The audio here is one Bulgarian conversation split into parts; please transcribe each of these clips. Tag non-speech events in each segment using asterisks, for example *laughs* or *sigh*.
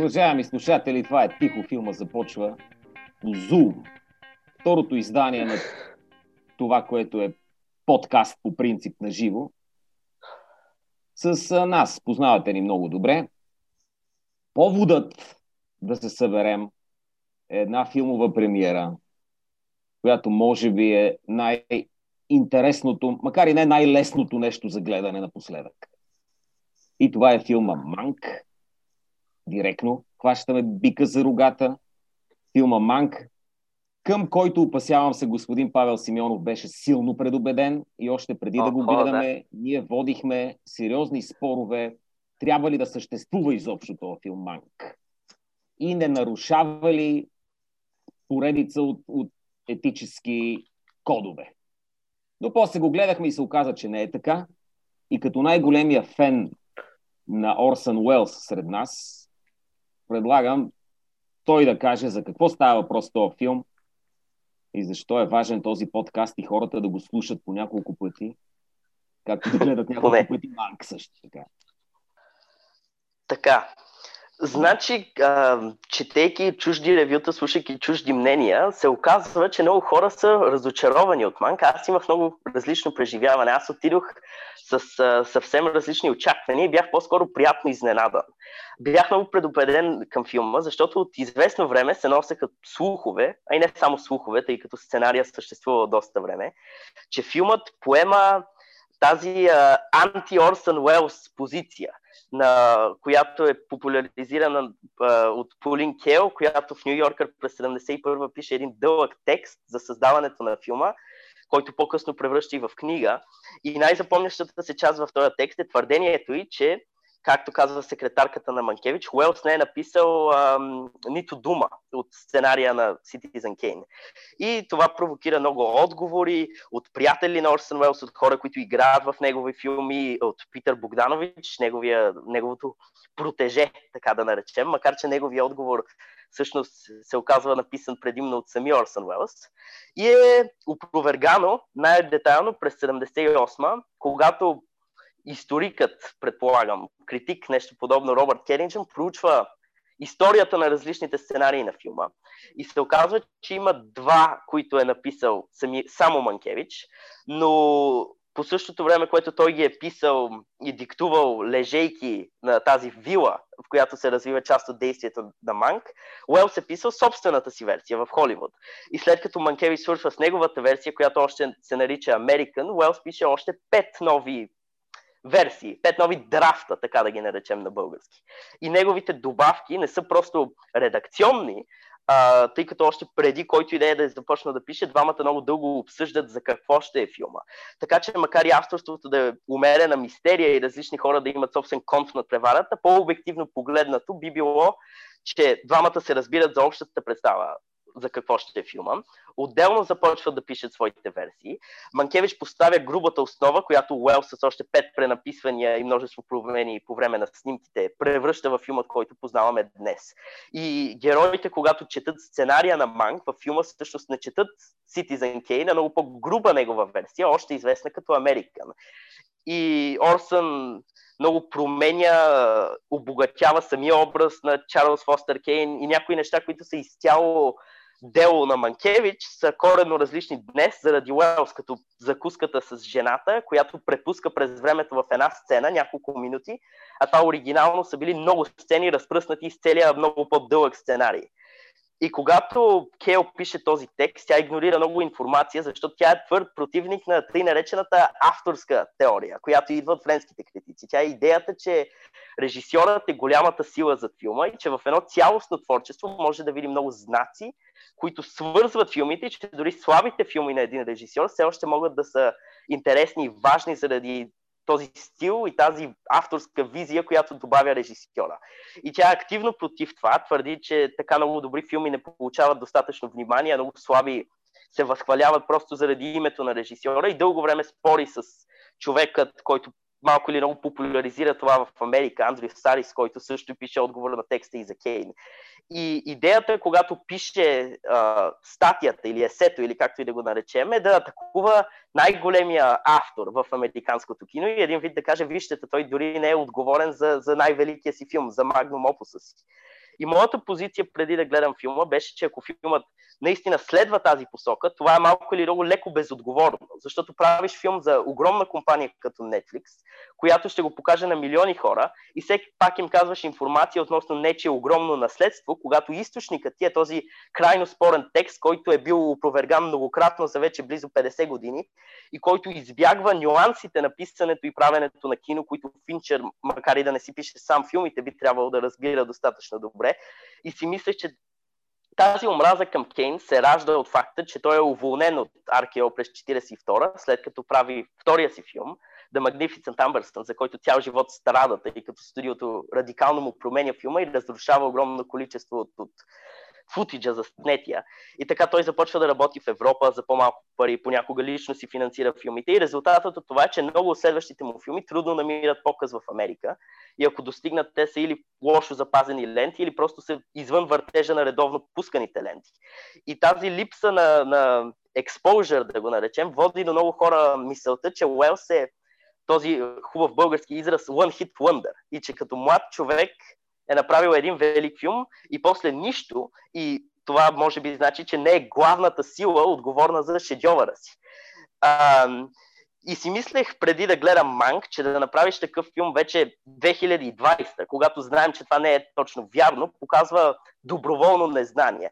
Уважаеми слушатели, това е Тихо филма започва по Zoom. Второто издание на това, което е подкаст по принцип на живо. С нас, познавате ни много добре. Поводът да се съберем е една филмова премиера, която може би е най-интересното, макар и не най-лесното нещо за гледане напоследък. И това е филма Манк. Директно хващаме бика за рогата. Филма Манк, към който опасявам се господин Павел Симеонов беше силно предубеден и още преди О, да го гледаме, да. ние водихме сериозни спорове трябва ли да съществува изобщо този филм Манк и не нарушава ли поредица от, от етически кодове. Но после го гледахме и се оказа, че не е така. И като най-големия фен на Орсън Уелс сред нас, предлагам той да каже за какво става въпрос в този филм и защо е важен този подкаст и хората да го слушат по няколко пъти, както да гледат няколко пъти Манк също така. Така, Значи, а, четейки чужди ревюта, слушайки чужди мнения, се оказва, че много хора са разочаровани от Манка. Аз имах много различно преживяване. Аз отидох с а, съвсем различни очаквания и бях по-скоро приятно изненадан. Бях много предупреден към филма, защото от известно време се носеха слухове, а и не само слухове, тъй като сценария съществува доста време, че филмът поема тази анти-Орсън Уелс позиция – на, която е популяризирана а, от Полин Кел, която в Нью Йоркър през 71 пише един дълъг текст за създаването на филма, който по-късно превръща и в книга. И най-запомнящата се част в този текст е твърдението и, че както казва секретарката на Манкевич, Уелс не е написал ам, нито дума от сценария на Citizen Kane. И това провокира много отговори от приятели на Орсен Уелс, от хора, които играят в негови филми, от Питър Богданович, неговия, неговото протеже, така да наречем, макар че неговия отговор всъщност се оказва написан предимно от самия Орсен Уелс. И е опровергано най-детайлно през 78 когато историкът, предполагам, критик, нещо подобно, Робърт Керинджън, проучва историята на различните сценарии на филма. И се оказва, че има два, които е написал сами, само Манкевич, но по същото време, което той ги е писал и диктувал лежейки на тази вила, в която се развива част от действието на Манк, Уелс е писал собствената си версия в Холивуд. И след като Манкевич свършва с неговата версия, която още се нарича American, Уелс пише още пет нови версии, пет нови драфта, така да ги наречем на български. И неговите добавки не са просто редакционни, а, тъй като още преди който идея да е започна да пише, двамата много дълго обсъждат за какво ще е филма. Така че макар и авторството да е умерена мистерия и различни хора да имат собствен конт над преварата, по-обективно погледнато би било, че двамата се разбират за общата представа за какво ще е филма. Отделно започват да пишат своите версии. Манкевич поставя грубата основа, която Уел с още пет пренаписвания и множество промени по време на снимките превръща в филмът, който познаваме днес. И героите, когато четат сценария на Манк, във филма всъщност не четат Citizen Kane, а много по-груба негова версия, още известна като American. И Орсън много променя, обогатява самия образ на Чарлз Фостер Кейн и някои неща, които са изцяло дело на Манкевич са коренно различни днес заради Уелс, като закуската с жената, която препуска през времето в една сцена няколко минути, а това оригинално са били много сцени, разпръснати с целия много по-дълъг сценарий. И когато Кейл пише този текст, тя игнорира много информация, защото тя е твърд противник на тъй наречената авторска теория, която идва от френските критици. Тя е идеята, че режисьорът е голямата сила за филма и че в едно цялостно творчество може да види много знаци, които свързват филмите и че дори слабите филми на един режисьор все още могат да са интересни и важни заради този стил и тази авторска визия, която добавя режисьора. И тя е активно против това, твърди, че така много добри филми не получават достатъчно внимание, много слаби се възхваляват просто заради името на режисьора и дълго време спори с човекът, който малко или много популяризира това в Америка, Андрю Сарис, който също пише отговор на текста и за Кейн. И идеята, когато пише а, статията или есето, или както и да го наречем, е да атакува най-големия автор в американското кино и един вид да каже, вижте, той дори не е отговорен за, за най-великия си филм, за Магнум Опуса си. И моята позиция преди да гледам филма беше, че ако филмът наистина следва тази посока, това е малко или много леко безотговорно, защото правиш филм за огромна компания като Netflix, която ще го покаже на милиони хора и всеки пак им казваш информация относно нече огромно наследство, когато източникът ти е този крайно спорен текст, който е бил опроверган многократно за вече близо 50 години и който избягва нюансите на писането и правенето на кино, които Финчер, макар и да не си пише сам филмите, би трябвало да разбира достатъчно добре. И си мислех, че тази омраза към Кейн се ражда от факта, че той е уволнен от RKO през 1942, след като прави втория си филм, The Magnificent Amberston, за който цял живот страда, тъй като студиото радикално му променя филма и разрушава огромно количество от, от футиджа за снетия. И така той започва да работи в Европа за по-малко пари, понякога лично си финансира филмите. И резултатът от това е, че много от следващите му филми трудно намират показ в Америка. И ако достигнат, те са или лошо запазени ленти, или просто са извън въртежа на редовно пусканите ленти. И тази липса на, на exposure, да го наречем, води до много хора мисълта, че Уелс е този хубав български израз one hit wonder. И че като млад човек е направил един велик филм и после нищо и това може би значи, че не е главната сила отговорна за шедьовъра си. А, и си мислех преди да гледам Манк, че да направиш такъв филм вече 2020, когато знаем, че това не е точно вярно, показва доброволно незнание.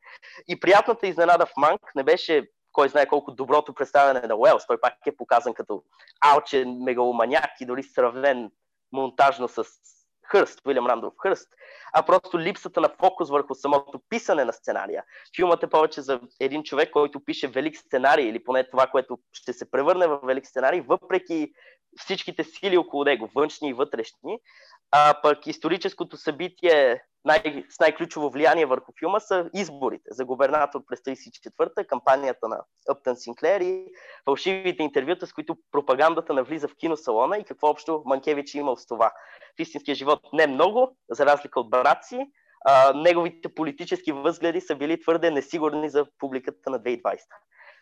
И приятната изненада в Манк не беше кой знае колко доброто представяне на Уелс. Той пак е показан като алчен мегаломаняк и дори сравнен монтажно с Хърст, Уилям Рандолф Хърст, а просто липсата на фокус върху самото писане на сценария. Филмът е повече за един човек, който пише велик сценарий, или поне това, което ще се превърне в велик сценарий, въпреки всичките сили около него, външни и вътрешни. А пък историческото събитие най- с най-ключово влияние върху филма са изборите за губернатор през 34-та, кампанията наЪптън Синклер и фалшивите интервюта, с които пропагандата навлиза в киносалона и какво общо Манкевич е имал с това. В истинския живот не много, за разлика от брат си, а, неговите политически възгледи са били твърде несигурни за публиката на 2020.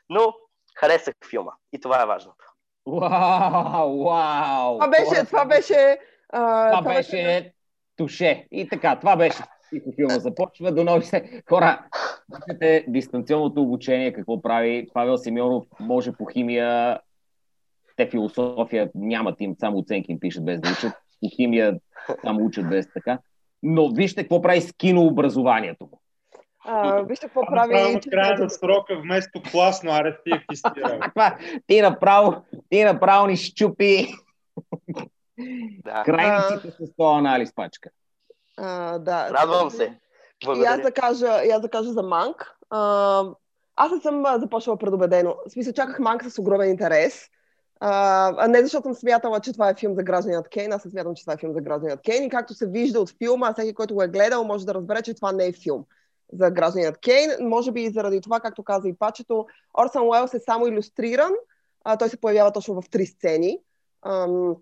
Но харесах филма и това е важното. Вау, вау! Това беше, това беше... А, това, това беше, беше туше. И така, това беше филма започва. До нови се. Хора, виждате дистанционното обучение, какво прави Павел Симеонов, може по химия, те философия нямат им, само оценки им пишат без да учат. По химия само учат без така. Но вижте какво прави с кинообразованието му. А, вижте какво прави. Направо края на срока вместо класно арест ти е *laughs* ти направо, ти направо ни щупи да. крайниците с този анализ, пачка. А, да. Радвам се. И аз да кажа, и аз да кажа за Манк. А, аз не съм започнала предубедено. В смисъл, чаках Манк с огромен интерес. А, не защото съм смятала, че това е филм за гражданинът Кейн, аз смятам, че това е филм за гражданинът Кейн и както се вижда от филма, всеки, който го е гледал, може да разбере, че това не е филм за гражданинът Кейн. Може би и заради това, както каза и пачето, Орсън Уелс е само иллюстриран. А, той се появява точно в три сцени. Ам,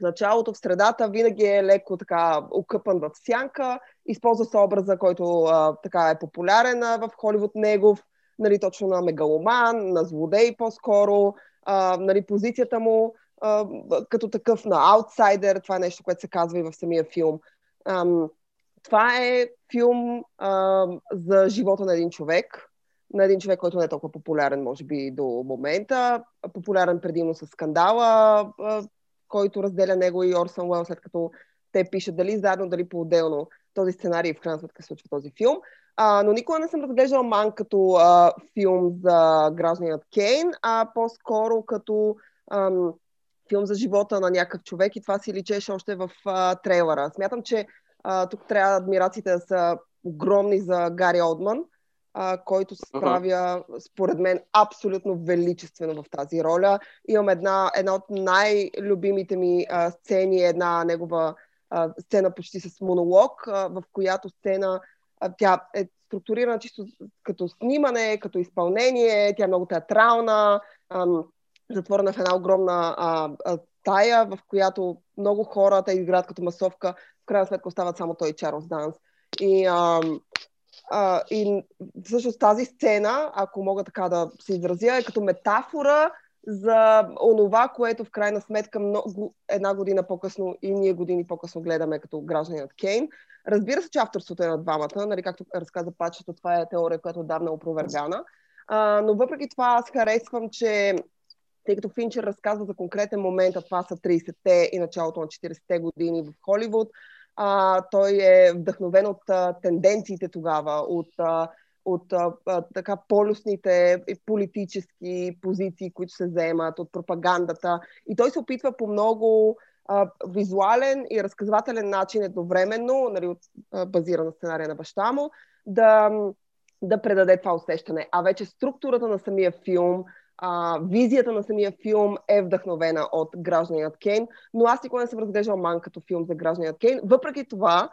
в началото, в средата, винаги е леко така окъпан в сянка. Използва се образа, който а, така е популярен а, в Холивуд негов, нали, точно на мегаломан, на злодей по-скоро, а, нали, позицията му а, като такъв на аутсайдер, това е нещо, което се казва и в самия филм. Ам, това е филм а, за живота на един човек, на един човек, който не е толкова популярен, може би, до момента. Популярен предимно с скандала, който разделя него и Орсън Уел, след като те пишат дали заедно, дали по-отделно този сценарий в крайна сметка случва този филм. А, но никога не съм разглеждала Ман като а, филм за гражданинът Кейн, а по-скоро като ам, филм за живота на някакъв човек и това си личеше още в а, трейлера. Смятам, че а, тук трябва адмирациите да са огромни за Гари Олдман, а, който се справя, според мен, абсолютно величествено в тази роля. Имам една, една от най-любимите ми а, сцени, една негова а, сцена почти с монолог, а, в която сцена а, тя е структурирана чисто като снимане, като изпълнение, тя е много театрална, а, затворена в една огромна а, а, тая, в която много хора те играят като масовка, в крайна сметка остават само той и Чарлз Данс. И а, а, и всъщност тази сцена, ако мога така да се изразя, е като метафора за онова, което в крайна сметка много, една година по-късно и ние години по-късно гледаме като граждани от Кейн. Разбира се, че авторството е на двамата, нали, както разказа Пачето, това е теория, която отдавна е опровергана. А, но въпреки това аз харесвам, че тъй като Финчер разказва за конкретен момент, а това са 30-те и началото на 40-те години в Холивуд, а, той е вдъхновен от а, тенденциите тогава, от а, от а, така полюсните политически позиции, които се вземат, от пропагандата. И той се опитва по много а, визуален и разказвателен начин едновременно, нали, от, а, базиран на сценария на баща му, да, да предаде това усещане. А вече структурата на самия филм, а, визията на самия филм е вдъхновена от Гражданият Кейн, но аз никога не съм разглеждал Ман като филм за Гражданият Кейн. Въпреки това,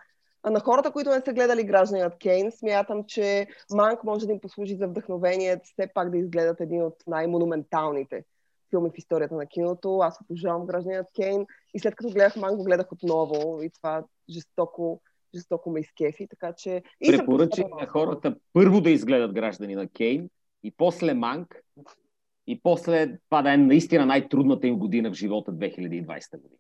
на хората, които не са гледали Гражданият Кейн, смятам, че Манк може да им послужи за вдъхновение все пак да изгледат един от най-монументалните филми в историята на киното. Аз обожавам Гражданият Кейн и след като гледах Манк, го гледах отново и това жестоко жестоко ме изкефи, така че... Препоръчи на хората първо да изгледат граждани на Кейн и после Манк и после това да е наистина най-трудната им година в живота 2020 година.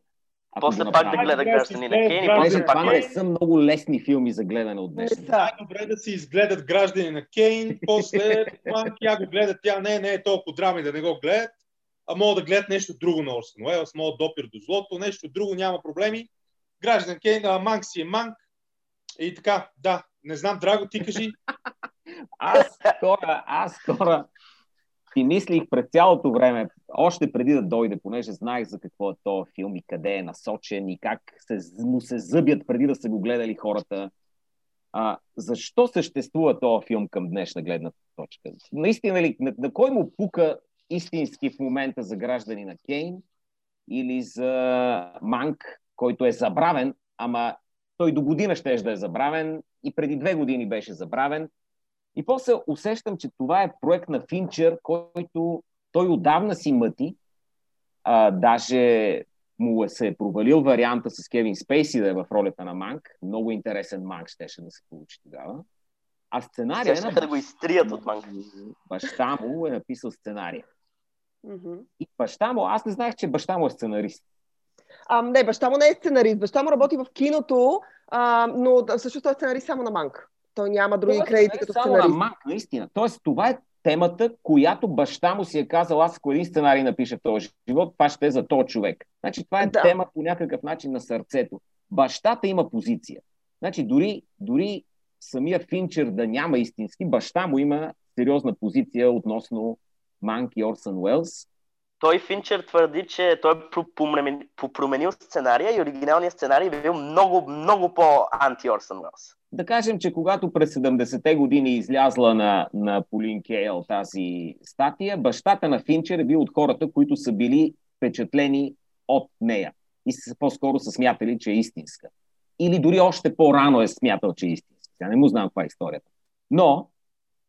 После пак да гледа граждани на Кейн и после пак не са много лесни филми за гледане от днес. Най-добре да си изгледат граждани на Кейн, после тя го гледа, тя не, не е толкова драми да не го гледат, а могат да гледат нещо друго на Орсен Уелс, могат допир до злото, нещо друго, няма проблеми. Граждан Кейн, а Манк си е Манк. И така, да, не знам, Драго, ти кажи. аз хора, аз хора, си мислих през цялото време, още преди да дойде, понеже знаех за какво е този филм и къде е насочен и как се, му се зъбят преди да са го гледали хората. А, защо съществува този филм към днешна гледна точка? Наистина ли, на, на кой му пука истински в момента за граждани на Кейн или за Манк, който е забравен, ама той до година ще да е забравен и преди две години беше забравен и после усещам, че това е проект на Финчер, който той отдавна си мъти. А, даже му е се е провалил варианта с Кевин Спейси да е в ролята на Манк. Много интересен Манк щеше да се получи тогава. А сценария... Ще на... да го изтрият от Манк. Баща му е написал сценария. Mm-hmm. И баща му, аз не знаех, че баща му е сценарист. А, не, баща му не е сценарист. Баща му работи в киното, а, но всъщност той е сценарист само на Манк. Той няма други Тоест, кредити като само сценарист. на Мак, наистина. Тоест, това е темата, която баща му си е казал, аз ако един сценарий напиша в този живот, това ще е за този човек. Значи това е да. тема по някакъв начин на сърцето. Бащата има позиция. Значи дори, дори самия Финчер да няма истински, баща му има сериозна позиция относно Манк и Орсън Уелс. Той Финчер твърди, че той е променил сценария и оригиналният сценарий е бил много, много по-анти Орсън Уелс да кажем, че когато през 70-те години излязла на, на Полин Кейл тази статия, бащата на Финчер е бил от хората, които са били впечатлени от нея и по-скоро са смятали, че е истинска. Или дори още по-рано е смятал, че е истинска. Тя не му знам каква е историята. Но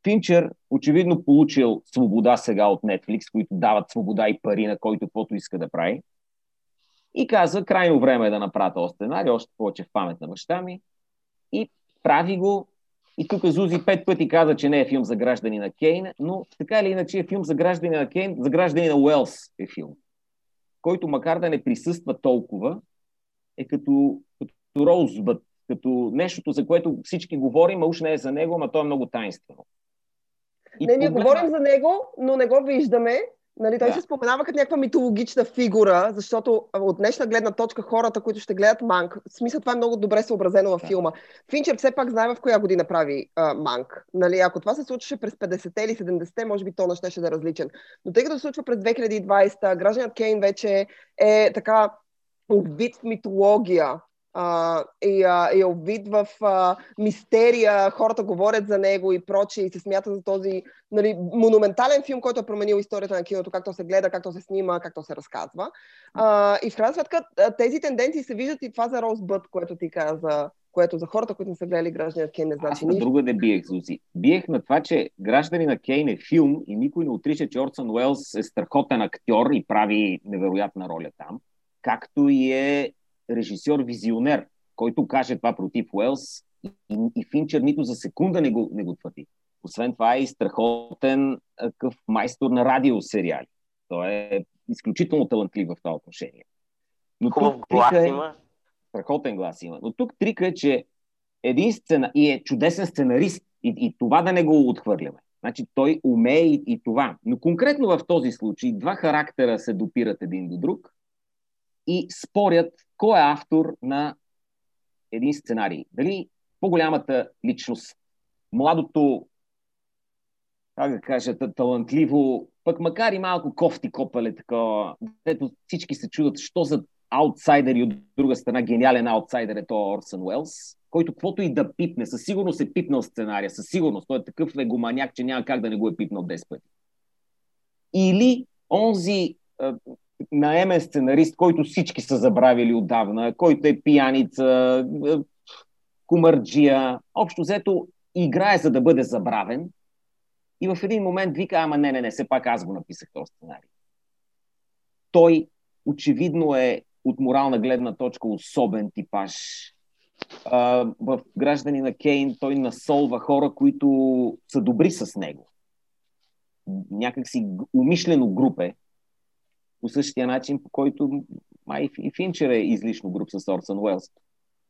Финчер очевидно получил свобода сега от Netflix, които дават свобода и пари на който каквото иска да прави. И каза, крайно време е да направя този сценарий, още повече в памет на баща ми. И прави го. И тук Зузи пет пъти каза, че не е филм за граждани на Кейн, но така или иначе е филм за граждани на Кейн, за граждани на Уелс е филм, който макар да не присъства толкова, е като, като Роузбът, като нещото, за което всички говорим, а уж не е за него, ама то е много тайнствено. И не, ние говорим за него, но не го виждаме Нали, той да. се споменава като някаква митологична фигура, защото от днешна гледна точка хората, които ще гледат Манк, в смисъл това е много добре съобразено във да. филма. Финчер все пак знае в коя година прави а, Манк. Нали, ако това се случваше през 50-те или 70-те, може би тона ще да е различен. Но тъй като се случва през 2020, гражданът Кейн вече е така вид в митология а, и, а, е обвид в а, мистерия, хората говорят за него и прочее и се смята за този нали, монументален филм, който е променил историята на киното, както се гледа, както се снима, както се разказва. А, и в крайна сметка тези тенденции се виждат и това за Розбът, което ти каза, което за хората, които не са гледали Граждани Кейн, не значи нищо. друга не биех, Зузи. Биех на това, че Граждани на Кейн е филм и никой не отрича, че Орсън Уелс е страхотен актьор и прави невероятна роля там, както и е режисьор-визионер, който каже това против Уелс и, и Финчер нито за секунда не го, не го твърди. Освен това е и страхотен къв майстор на радиосериали. Той е изключително талантлив в това отношение. Но Хубав глас е... има. Страхотен глас има. Но тук трика е, че един сцена... и е чудесен сценарист. И, и това да не го отхвърляме. Значи той умее и, и това. Но конкретно в този случай два характера се допират един до друг и спорят кой е автор на един сценарий. Дали по-голямата личност, младото, как да кажа, талантливо, пък макар и малко кофти копале, такова, дето всички се чудат, що за аутсайдер и от друга страна гениален аутсайдер е то Орсън Уелс, който каквото и да пипне, със сигурност е пипнал сценария, със сигурност. Той е такъв егоманяк, че няма как да не го е пипнал 10 пъти. Или онзи наемен сценарист, който всички са забравили отдавна, който е пияница, кумърджия, общо взето играе за да бъде забравен и в един момент вика, ама не, не, не, все пак аз го написах този сценарий. Той очевидно е от морална гледна точка особен типаж. В граждани на Кейн той насолва хора, които са добри с него. Някакси умишлено групе, по същия начин, по който май и Финчер е излишно груп с Орсън Уелс.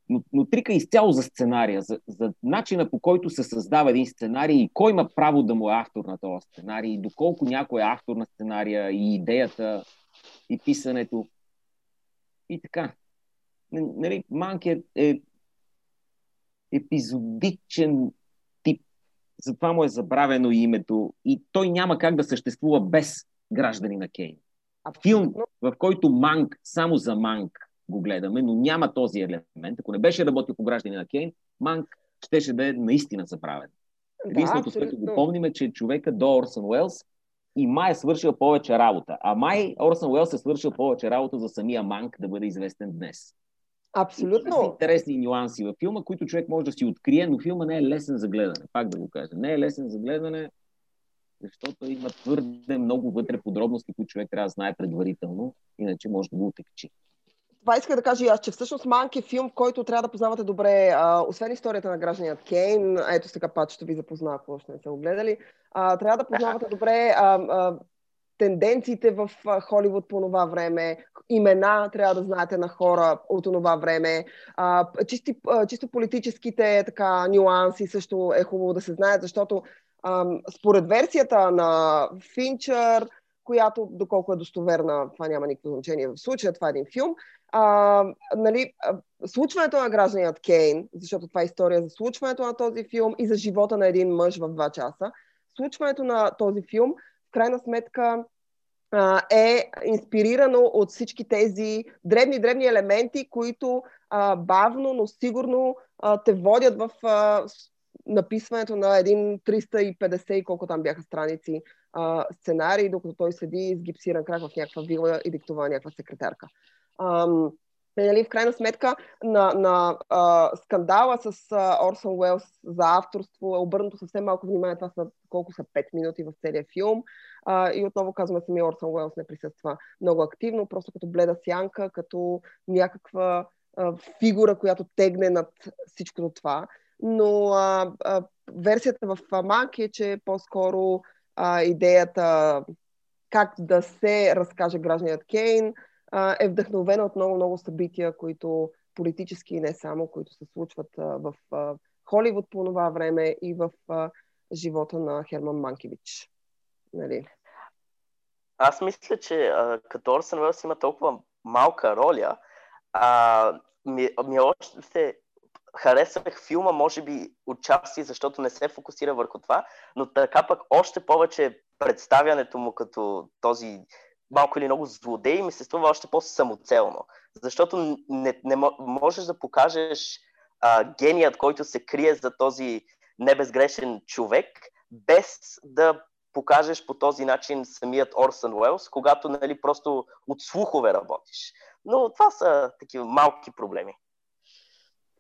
Но, но трика изцяло за сценария, за, за начина по който се създава един сценарий и кой има право да му е автор на този сценарий, и доколко някой е автор на сценария и идеята и писането. И така. Нали, Манки е, е епизодичен тип. Затова му е забравено името и той няма как да съществува без граждани на Кейн. Филм, в който Манк, само за Манк го гледаме, но няма този елемент. Ако не беше работил по граждани на Кейн, Манк щеше да е наистина забравен. Единственото, да, което го помним е, че човека до Орсън Уелс и май е свършил повече работа. А май Орсън Уелс е свършил повече работа за самия Манк да бъде известен днес. Абсолютно. И интересни нюанси във филма, които човек може да си открие, но филма не е лесен за гледане. Пак да го кажа. Не е лесен за гледане, защото има твърде много вътре подробности, които човек трябва да знае предварително, иначе може да го отекчи. Това исках да кажа и аз, че всъщност Манк е филм, който трябва да познавате добре, а, освен историята на гражданият Кейн, ето сега пачето ви запозна, ако още не са го гледали, а, трябва да познавате добре а, а, тенденциите в Холивуд по това време, имена трябва да знаете на хора от това време, а, чисти, а, чисто политическите така, нюанси също е хубаво да се знаят, защото според версията на Финчър, която, доколко е достоверна, това няма никакво значение в случая, това е един филм, а, нали, случването на гражданият Кейн, защото това е история за случването на този филм и за живота на един мъж в два часа, случването на този филм, в крайна сметка, а, е инспирирано от всички тези дребни-дребни елементи, които а, бавно, но сигурно а, те водят в а, написването на един 350 и колко там бяха страници а, сценарий, докато той седи с гипсиран крак в някаква вила и диктува някаква секретарка. Ам, нали, в крайна сметка на, на а, скандала с а, Орсон Уелс за авторство е обърнато съвсем малко внимание. Това са колко са 5 минути в целия филм. А, и отново казваме, самия Орсон Уелс не присъства много активно, просто като бледа сянка, като някаква а, фигура, която тегне над всичкото това. Но а, а, версията в Мак е, че по-скоро а, идеята как да се разкаже гражданият Кейн, е вдъхновена от много-много събития, които политически и не само, които се случват в Холивуд по това време и в живота на Херман Манкевич. Нали? Аз мисля, че а, като Орсен Уелс има толкова малка роля, а, ми, ми още харесах филма, може би отчасти, защото не се фокусира върху това, но така пък още повече представянето му като този малко или много злодей ми се струва още по-самоцелно. Защото не, не можеш да покажеш а, геният, който се крие за този небезгрешен човек, без да покажеш по този начин самият Орсън Уелс, когато нали, просто от слухове работиш. Но това са такива малки проблеми.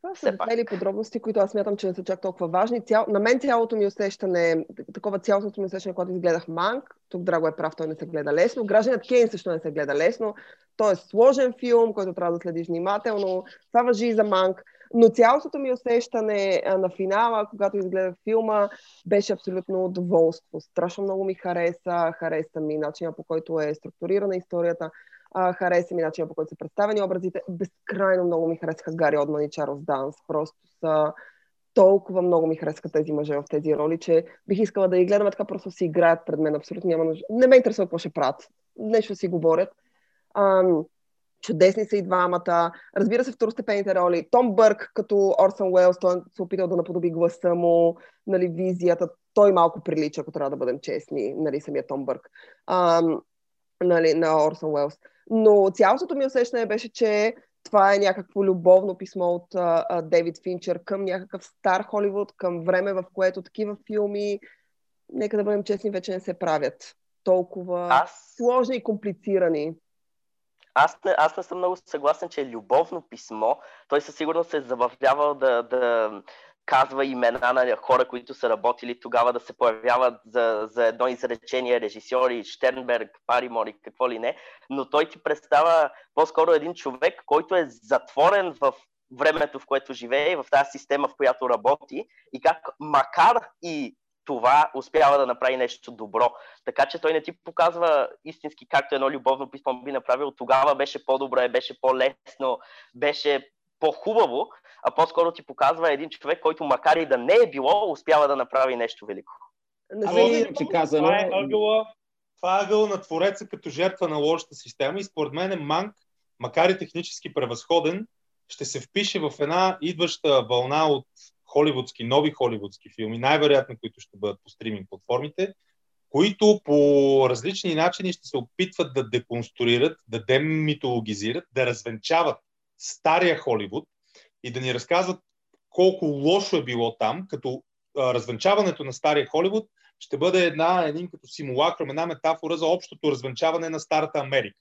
Това са детайли подробности, които аз смятам, че не са чак толкова важни. Цял... На мен цялото ми усещане, такова цялостното ми усещане, когато изгледах Манк, тук Драго е прав, той не се гледа лесно. Гражданът Кейн също не се гледа лесно. Той е сложен филм, който трябва да следиш внимателно. Това въжи и за Манк. Но цялото ми усещане на финала, когато изгледах филма, беше абсолютно доволство. Страшно много ми хареса. Хареса ми начина по който е структурирана историята. Хареса ми начина по който са представени образите. Безкрайно много ми харесаха Гари Одман и Чарлз Данс. Просто са толкова много ми харесаха тези мъже в тези роли, че бих искала да ги гледам така просто си играят пред мен. Абсолютно няма нужда. Не ме интересува какво ще правят. Нещо си говорят. Ам, чудесни са и двамата. Разбира се, второстепените роли. Том Бърк, като Орсън Уелс, той се опитал да наподоби гласа му, нали, визията. Той малко прилича, ако трябва да бъдем честни, нали, самия Том Бърк, ам, нали, на Орсън Уелс. Но цялото ми усещане беше, че това е някакво любовно писмо от а, Дейвид Финчер към някакъв стар Холивуд, към време, в което такива филми, нека да бъдем честни, вече не се правят. Толкова Аз... сложни и комплицирани. Аз аз не съм много съгласен, че е любовно писмо. Той със сигурност се е забавлявал да, да казва имена на хора, които са работили тогава, да се появяват за, за едно изречение режисьори, Штернберг, Паримор и какво ли не, но той ти представя по-скоро един човек, който е затворен в времето, в което живее в тази система, в която работи и как макар и това успява да направи нещо добро. Така че той не ти показва истински както едно любовно писмо би направил. Тогава беше по-добре, беше по-лесно, беше по-хубаво, а по-скоро ти показва един човек, който макар и да не е било, успява да направи нещо велико. Ами, че казано... Това е ъгъла, това е ъгъл на твореца като жертва на лошата система и според мен е Манк, макар и технически превъзходен, ще се впише в една идваща вълна от холивудски, нови холивудски филми, най-вероятно, които ще бъдат по стриминг платформите, които по различни начини ще се опитват да деконструират, да демитологизират, да развенчават стария Холивуд и да ни разказват колко лошо е било там, като а, развенчаването на стария Холивуд ще бъде една, един като симулакром, една метафора за общото развенчаване на старата Америка,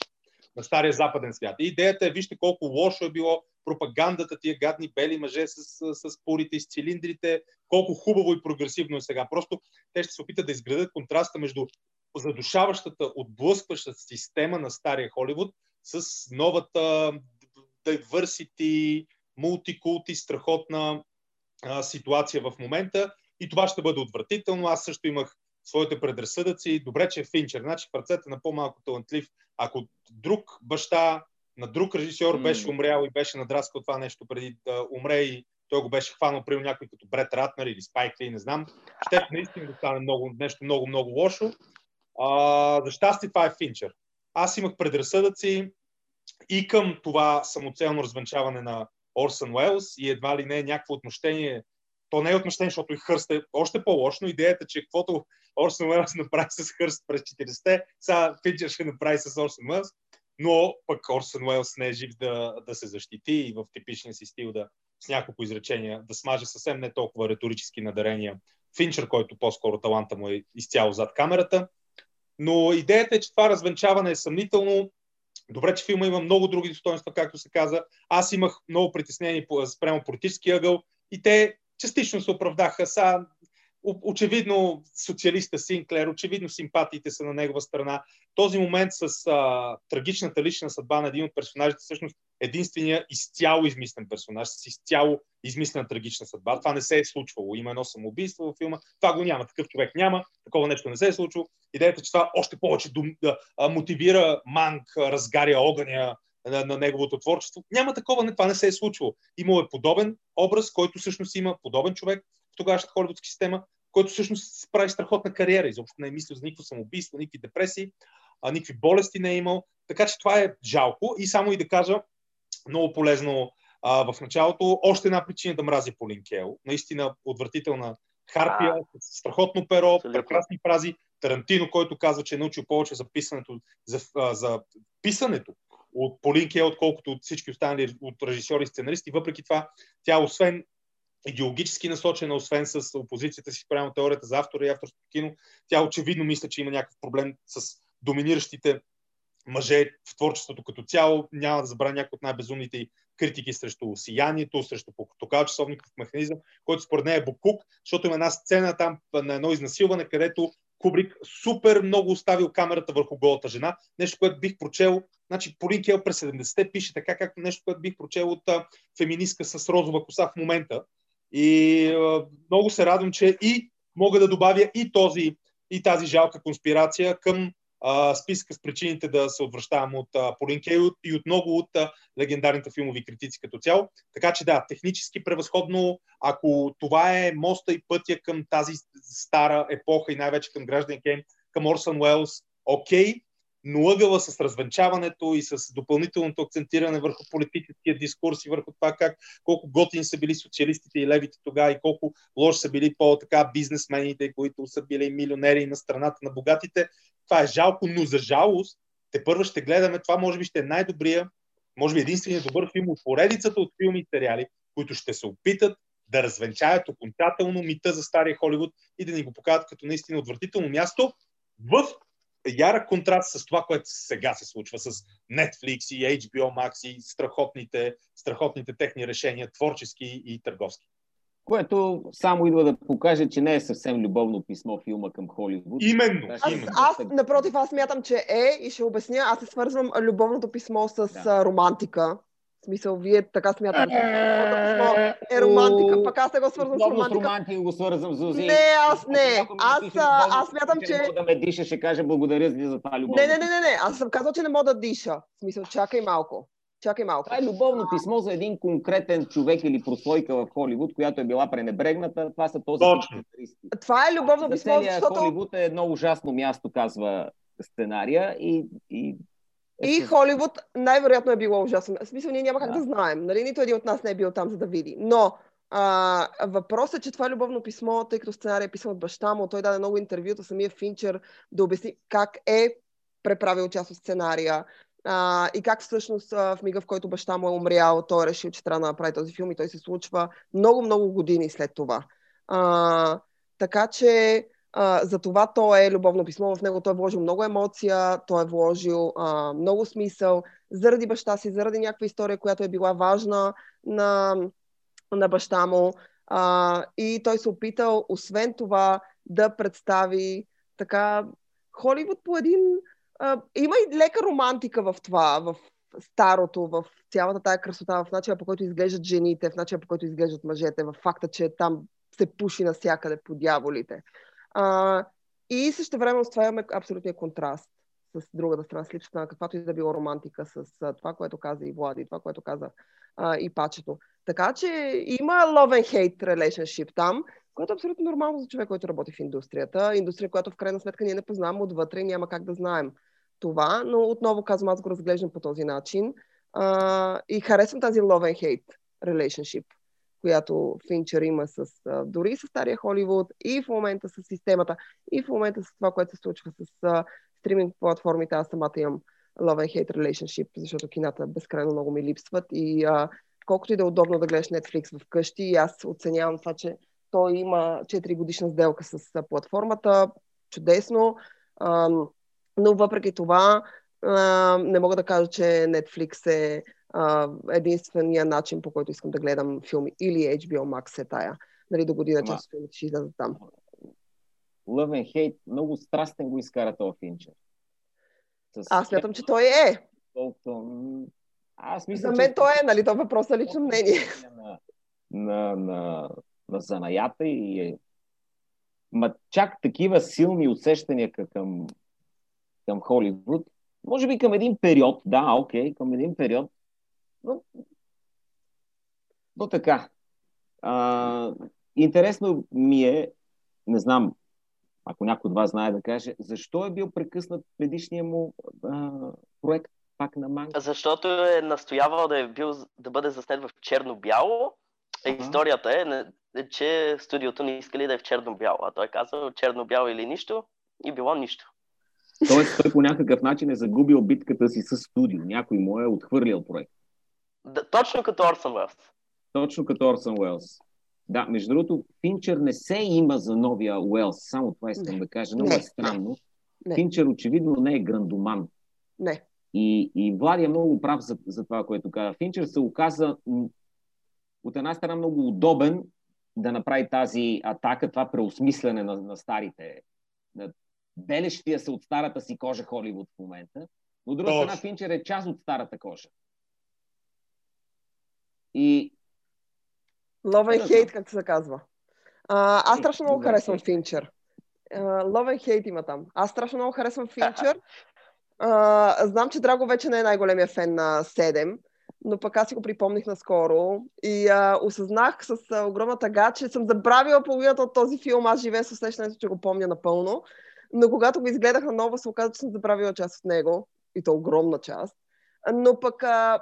на стария западен свят. И идеята е, вижте колко лошо е било пропагандата, тия гадни бели мъже с, с, с и с цилиндрите, колко хубаво и прогресивно е сега. Просто те ще се опитат да изградат контраста между задушаващата, отблъскващата система на стария Холивуд с новата diversity, мултикулти, страхотна а, ситуация в момента. И това ще бъде отвратително. Аз също имах своите предразсъдъци. Добре, че е Финчер. Значи в ръцете на по-малко талантлив. Ако друг баща на друг режисьор mm. беше умрял и беше надраскал това нещо преди да умре и той го беше хванал при някой като Бред Ратнер или Спайк Ли, не знам. Ще наистина да стане много, нещо много, много лошо. А, за щастие това е Финчер. Аз имах предразсъдъци и към това самоцелно развенчаване на Орсън Уелс и едва ли не е някакво отмъщение. То не е отмъщение, защото и Хърст е още по-лошо, но идеята, че каквото Орсън Уелс направи с Хърст през 40-те, сега Финчер ще направи с Орсън Уелс но пък Орсън Уелс не е жив да, да се защити и в типичния си стил да с няколко изречения да смаже съвсем не толкова риторически надарения Финчер, който по-скоро таланта му е изцяло зад камерата. Но идеята е, че това развенчаване е съмнително. Добре, че филма има много други достоинства, както се каза. Аз имах много притеснени спрямо политически ъгъл и те частично се оправдаха. Са, очевидно социалиста Синклер, очевидно симпатиите са на негова страна. Този момент с а, трагичната лична съдба на един от персонажите, всъщност единствения изцяло измислен персонаж, с изцяло измислена трагична съдба. Това не се е случвало. Има едно самоубийство във филма. Това го няма. Такъв човек няма. Такова нещо не се е случило. Идеята, че това още повече дум, да, а, мотивира Манк, разгаря огъня на, на неговото творчество. Няма такова. Това не се е случвало. Имало е подобен образ, който всъщност има подобен човек в тогавашната холивудска система, който всъщност прави страхотна кариера. Изобщо не е мислил за никакво самоубийство, никакви депресии, а, никакви болести не е имал. Така че това е жалко. И само и да кажа, много полезно а, в началото, още една причина да мрази по Линкел. Наистина отвратителна харпия, а, страхотно перо, абсолютно. прекрасни фрази. Тарантино, който казва, че е научил повече за писането, за, за писането от Полин Кел, отколкото от всички останали от режисьори и сценаристи. Въпреки това, тя освен идеологически насочена, освен с опозицията си спрямо теорията за автора и авторското кино. Тя очевидно мисля, че има някакъв проблем с доминиращите мъже в творчеството като цяло. Няма да забравя някои от най-безумните критики срещу сиянието, срещу часовников механизъм, който според нея е Букук, защото има една сцена там на едно изнасилване, където Кубрик супер много оставил камерата върху голата жена. Нещо, което бих прочел. Значи, Полин Кел през 70-те пише така, както нещо, което бих прочел от а, феминистка с розова коса в момента. И а, много се радвам, че и мога да добавя и този и тази жалка конспирация към а, с причините да се отвръщавам от а, Полин Кей и от много от а, легендарните филмови критици като цяло. Така че да, технически превъзходно, ако това е моста и пътя към тази стара епоха и най-вече към граждан Кейн, към Орсън Уелс, окей, но ъгъла с развенчаването и с допълнителното акцентиране върху политическия дискурс и върху това как колко готини са били социалистите и левите тогава и колко лоши са били по-така бизнесмените, които са били милионери на страната на богатите. Това е жалко, но за жалост те първо ще гледаме, това може би ще е най-добрия, може би единственият добър филм от поредицата от филми и сериали, които ще се опитат да развенчаят окончателно мита за стария Холивуд и да ни го покажат като наистина отвратително място в ярък контраст с това, което сега се случва с Netflix и HBO Max и страхотните, страхотните техни решения, творчески и търговски. Което само идва да покаже, че не е съвсем любовно писмо филма към Холивуд. Именно. Аз, именно. аз, напротив, аз смятам, че е и ще обясня. Аз се свързвам любовното писмо с Да. романтика. В смисъл, вие така смятате. писмо е романтика, пък аз не го свързвам с Много с романтика. романтика го свързвам с Зузи. Не, аз не. Аз, напише а, любовно аз смятам, че- не мога да ме диша, ще каже благодаря за това любовно. Не, не, не, не, не. Аз съм казал, че не мога да диша. В смисъл, чакай малко. Чакай малко. Това е любовно писмо за един конкретен човек или прослойка в Холивуд, която е била пренебрегната. Това са този Точно. Това е любовно За писмо, защото Холивуд е едно ужасно място, казва сценария. И, и, е и Холивуд най-вероятно е било ужасно. В смисъл, ние няма как Да. да знаем. Нали? Нито един от нас не е бил там, за да види. Но а, въпросът е, че това е любовно писмо, тъй като сценарий е писан от баща му, той даде много интервюта, самия Финчер да обясни как е преправил част от сценария. А, и как всъщност в мига, в който баща му е умрял, той е решил, че трябва да направи този филм и той се случва много-много години след това. А, така че а, за това то е любовно писмо. В него той е вложил много емоция, той е вложил а, много смисъл заради баща си, заради някаква история, която е била важна на, на баща му. А, и той се опитал, освен това, да представи така Холивуд по един. Има и лека романтика в това, в старото, в цялата тая красота, в начина по който изглеждат жените, в начина по който изглеждат мъжете, в факта, че там се пуши навсякъде по дяволите. А, и също време с това имаме абсолютния контраст с другата страна, с липсата на каквато и да било романтика, с а, това, което каза и Влади, това, което каза а, и Пачето. Така че има love and hate relationship там, което е абсолютно нормално за човек, който работи в индустрията. Индустрия, която в крайна сметка ние не познаваме отвътре и няма как да знаем това, но отново казвам, аз го разглеждам по този начин. А, и харесвам тази love and hate relationship, която Финчер има с, а, дори с стария Холивуд и в момента с системата, и в момента с това, което се случва с а, стриминг платформите. Аз самата имам love and hate relationship, защото кината безкрайно много ми липсват и а, колкото и да е удобно да гледаш Netflix вкъщи, и аз оценявам това, че той има 4 годишна сделка с платформата, чудесно, а, но въпреки това а, не мога да кажа, че Netflix е а, единствения начин, по който искам да гледам филми или HBO Max е тая. Нали, до година Ама- част филмите ще излязат там. Love and Hate, много страстен го изкара този Финчер. С Аз смятам, че той е. Аз мисля, За че мен той е, нали? Това е въпрос на лично мнение. на, на, на, на занаята и е... Ма чак такива силни усещания към, към Холивуд. Може би към един период, да, окей, към един период. Но, но така. А, интересно ми е, не знам, ако някой от вас знае да каже, защо е бил прекъснат предишния му а, проект пак на Манг? Защото е настоявал да, е бил, да бъде заснет в черно-бяло. А Ага. Историята е, е, че студиото не искали да е в черно-бяло. А той казал черно-бяло или нищо и било нищо. Тоест той по някакъв начин е загубил битката си с студио. Някой му е отхвърлял проект. Да, точно като Орсън Уелс. Точно като Орсън Уелс. Да, между другото, Финчер не се има за новия Уелс. Само това искам Не. да кажа. Много Не. е странно. Не. Финчер очевидно не е грандоман. Не. И, и Влади е много прав за, за това, което каза. Финчер се оказа от една страна много удобен да направи тази атака, това преосмислене на, на старите, на белещия се от старата си кожа Холивуд в момента. Но от друга страна, Финчер е част от старата кожа. И... Love and hate, как се казва. А, аз страшно много харесвам Финчер. Love and hate има там. Аз страшно много харесвам Финчер. Uh, знам, че Драго вече не е най-големия фен на 7, но пък аз си го припомних наскоро и uh, осъзнах с uh, огромна тъга, че съм забравила половината от този филм. Аз живея с усещането, че го помня напълно. Но когато го изгледах наново, се оказа, че съм забравила част от него. И то огромна част. Но пък uh,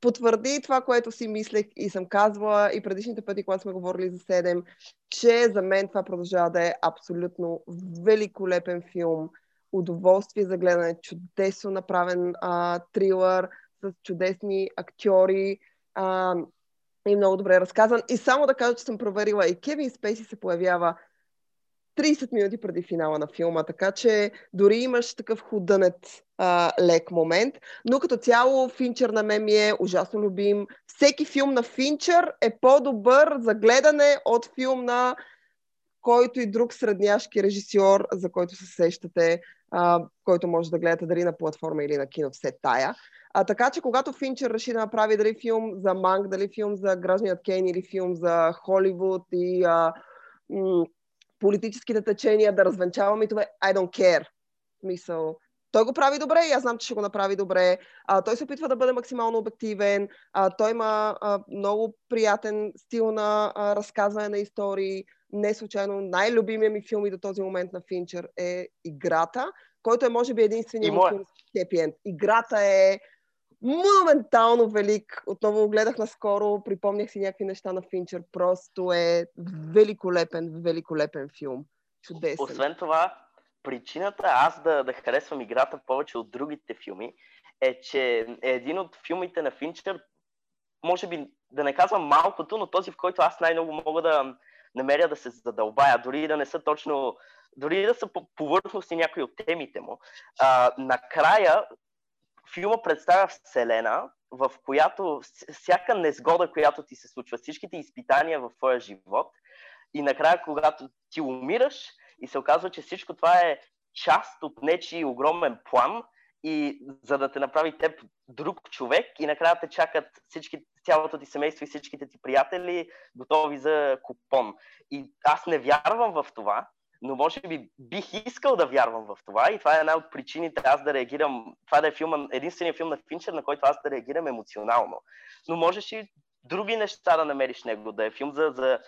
потвърди това, което си мислех и съм казвала и предишните пъти, когато сме говорили за 7, че за мен това продължава да е абсолютно великолепен филм удоволствие за гледане, чудесно направен а, трилър с чудесни актьори а, и много добре разказан. И само да кажа, че съм проверила и Кевин Спейси се появява 30 минути преди финала на филма, така че дори имаш такъв худънет а, лек момент. Но като цяло Финчер на мен ми е ужасно любим. Всеки филм на Финчер е по-добър за гледане от филм на който и друг средняшки режисьор, за който се сещате а, който може да гледате дали на платформа или на кино, все тая. А, така че, когато Финчер реши да направи дали филм за Манг, дали филм за Гражданият Кейн или филм за Холивуд и а, м- политическите течения да развенчава митове, I don't care. Мисъл, той го прави добре и аз знам, че ще го направи добре. А, той се опитва да бъде максимално обективен. А, той има а, много приятен стил на а, разказване на истории не случайно най-любимия ми филм и до този момент на Финчер е Играта, който е може би единствения ми филм с хепи Играта е моментално велик. Отново го гледах наскоро, припомнях си някакви неща на Финчер. Просто е великолепен, великолепен филм. Чудесен. Освен това, причината аз да, да харесвам играта повече от другите филми е, че е един от филмите на Финчер, може би да не казвам малкото, но този, в който аз най-много мога да, намеря да се задълбая, дори да не са точно, дори да са повърхностни някои от темите му. А, накрая филма представя вселена, в която всяка незгода, която ти се случва, всичките изпитания в твоя живот и накрая, когато ти умираш и се оказва, че всичко това е част от нечи огромен план и за да те направи теб друг човек и накрая те чакат всички, цялото ти семейство и всичките ти приятели готови за купон. И аз не вярвам в това, но може би бих искал да вярвам в това и това е една от причините аз да реагирам, това да е филма, единствения филм на Финчер, на който аз да реагирам емоционално. Но можеш и други неща да намериш него, да е филм за, за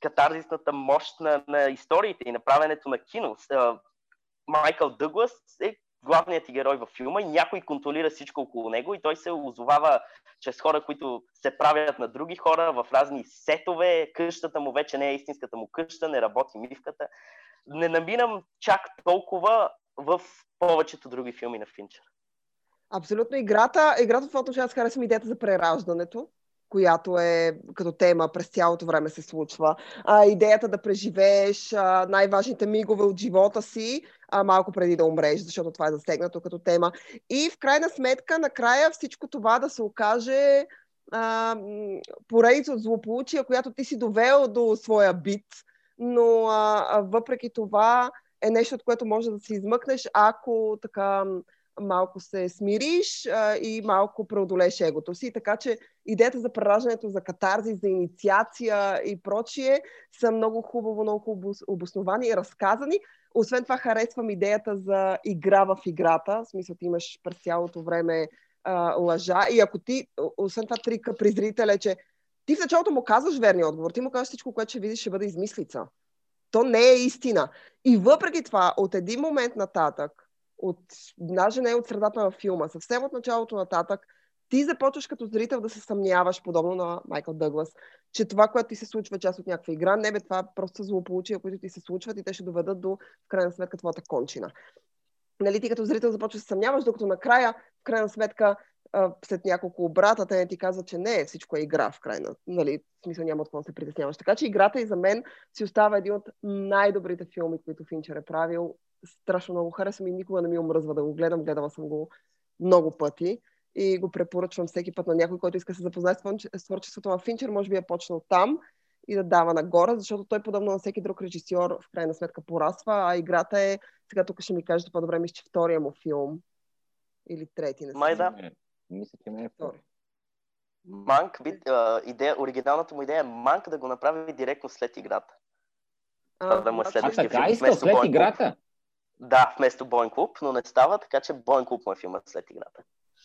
катарзисната мощ на, на историите и направенето на кино. Майкъл Дъглас е главният ти герой във филма и някой контролира всичко около него и той се озовава чрез хора, които се правят на други хора в разни сетове. Къщата му вече не е истинската му къща, не работи мивката. Не наминам чак толкова в повечето други филми на Финчер. Абсолютно. Играта, играта в това отношение аз харесвам идеята за прераждането която е като тема през цялото време се случва. А, идеята да преживееш а, най-важните мигове от живота си а, малко преди да умреш, защото това е засегнато като тема. И в крайна сметка, накрая всичко това да се окаже а, поредица от злополучия, която ти си довел до своя бит, но а, а, въпреки това е нещо, от което може да се измъкнеш, ако така малко се смириш а, и малко преодолеш егото си. Така че идеята за прераждането, за катарзи, за инициация и прочие са много хубаво, много обосновани и разказани. Освен това харесвам идеята за игра в играта. В смисъл, ти имаш през цялото време а, лъжа. И ако ти, освен това трика при зрителя, е, че ти в началото му казваш верния отговор, ти му казваш всичко, което ще видиш, ще бъде измислица. То не е истина. И въпреки това, от един момент нататък, от, даже не от средата на филма, съвсем от началото нататък, ти започваш като зрител да се съмняваш, подобно на Майкъл Дъглас, че това, което ти се случва е част от някаква игра, не бе това просто злополучия, които ти се случват и те ще доведат до, в крайна сметка, твоята кончина. Нали, ти като зрител започваш да се съмняваш, докато накрая, в крайна сметка, след няколко обрата, те не ти казват, че не, всичко е игра в крайна. Нали, в смисъл няма от какво да се притесняваш. Така че играта и за мен си остава един от най-добрите филми, които Финчер е правил страшно много харесвам и никога не ми омръзва да го гледам. Гледала съм го много пъти и го препоръчвам всеки път на някой, който иска да се запознае с творчеството на Финчер. Може би е почнал там и да дава нагоре, защото той подобно на всеки друг режисьор в крайна сметка порасва, а играта е, сега тук ще ми кажете по-добре, мисля, че втория му филм или трети. Не Май да. Мисля, че не е втори. Манк, а, идея, оригиналната му идея е Манк да го направи директно след играта. А, да му е следващия А така филм, иска след играта. Да, вместо Боен Клуб, но не става, така че Боен Клуб му е филмът след играта.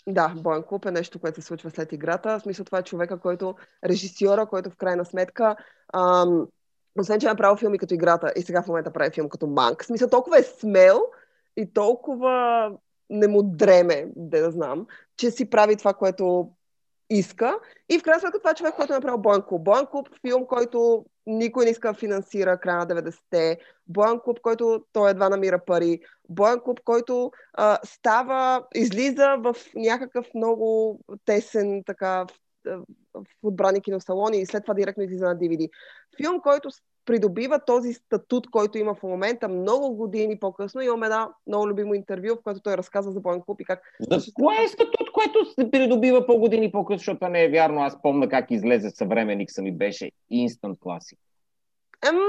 Да, Боен Клуб е нещо, което се случва след играта. В смисъл това е човека, който, режисьора, който в крайна сметка, ам, освен че е направил филми като играта и сега в момента прави филм като Манк, в смисъл толкова е смел и толкова не му дреме, де да знам, че си прави това, което иска. И в крайна сметка това е човек, който е направил Боен Клуб. Боен Клуб филм, който никой не иска да финансира края на 90-те. Боен Клуб, който той едва намира пари. Боен Клуб, който а, става, излиза в някакъв много тесен така в, в отбрани киносалони и след това директно излиза на DVD. Филм, който придобива този статут, който има в момента много години по-късно. Имам една много любимо интервю, в което той разказва за Боен Клуб и как За кое е статут, което се придобива по-години по-късно, защото не е вярно. Аз помня как излезе съвременник съм и беше Instant Classic. Ем,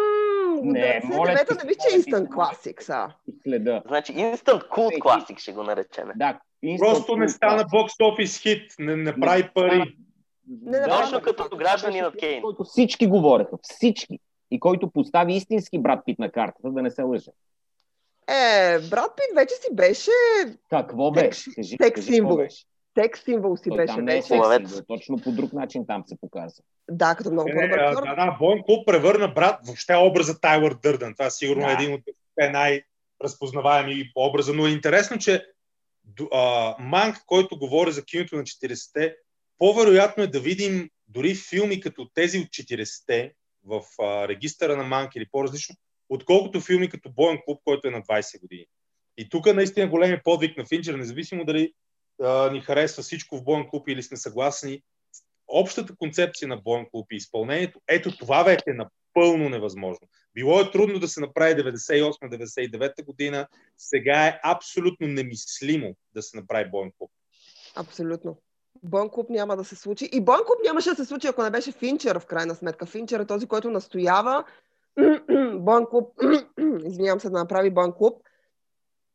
Не, моля 99-та ти не е се, Instant Classic, са. Следа. Значи Instant Cult Ей, Classic ще го наречем. Да, Instant Просто не стана бокс офис хит, не, не прави пари. Не, Да, Точно като гражданин беше от Кейн. Който всички говореха, всички. И който постави истински брат Пит на картата, да не се лъжа. Е, брат Пит вече си беше Какво? Кажи, секс символ. секс символ си Той беше там не е вече. секс символ, точно по друг начин там се показва. Да, като много по-добър актьор. да, да, Боен Клуб превърна брат, въобще образа Тайлър Дърдън. Това сигурно Да. е един от е най-разпознаваеми образа, но е интересно, че а, Манк, който говори за киното на 40-те, по-вероятно е да видим дори филми като тези от 40-те в а, регистъра на Манк или по-различно, отколкото филми като Боен Клуб, който е на 20 години. И тук наистина големи подвиг на Финчер, независимо дали а, ни харесва всичко в Боен Клуб или сме съгласни, общата концепция на Боен Клуб и изпълнението, ето това вече е напълно невъзможно. Било е трудно да се направи 98-99 година, сега е абсолютно немислимо да се направи Боен Клуб. Абсолютно. Боен Клуб няма да се случи. И Боен Клуб нямаше да се случи, ако не беше Финчер, в крайна сметка. Финчер е този, който настоява *clears throat* Боен Клуб, *clears throat* извинявам се, да направи Боен Клуб.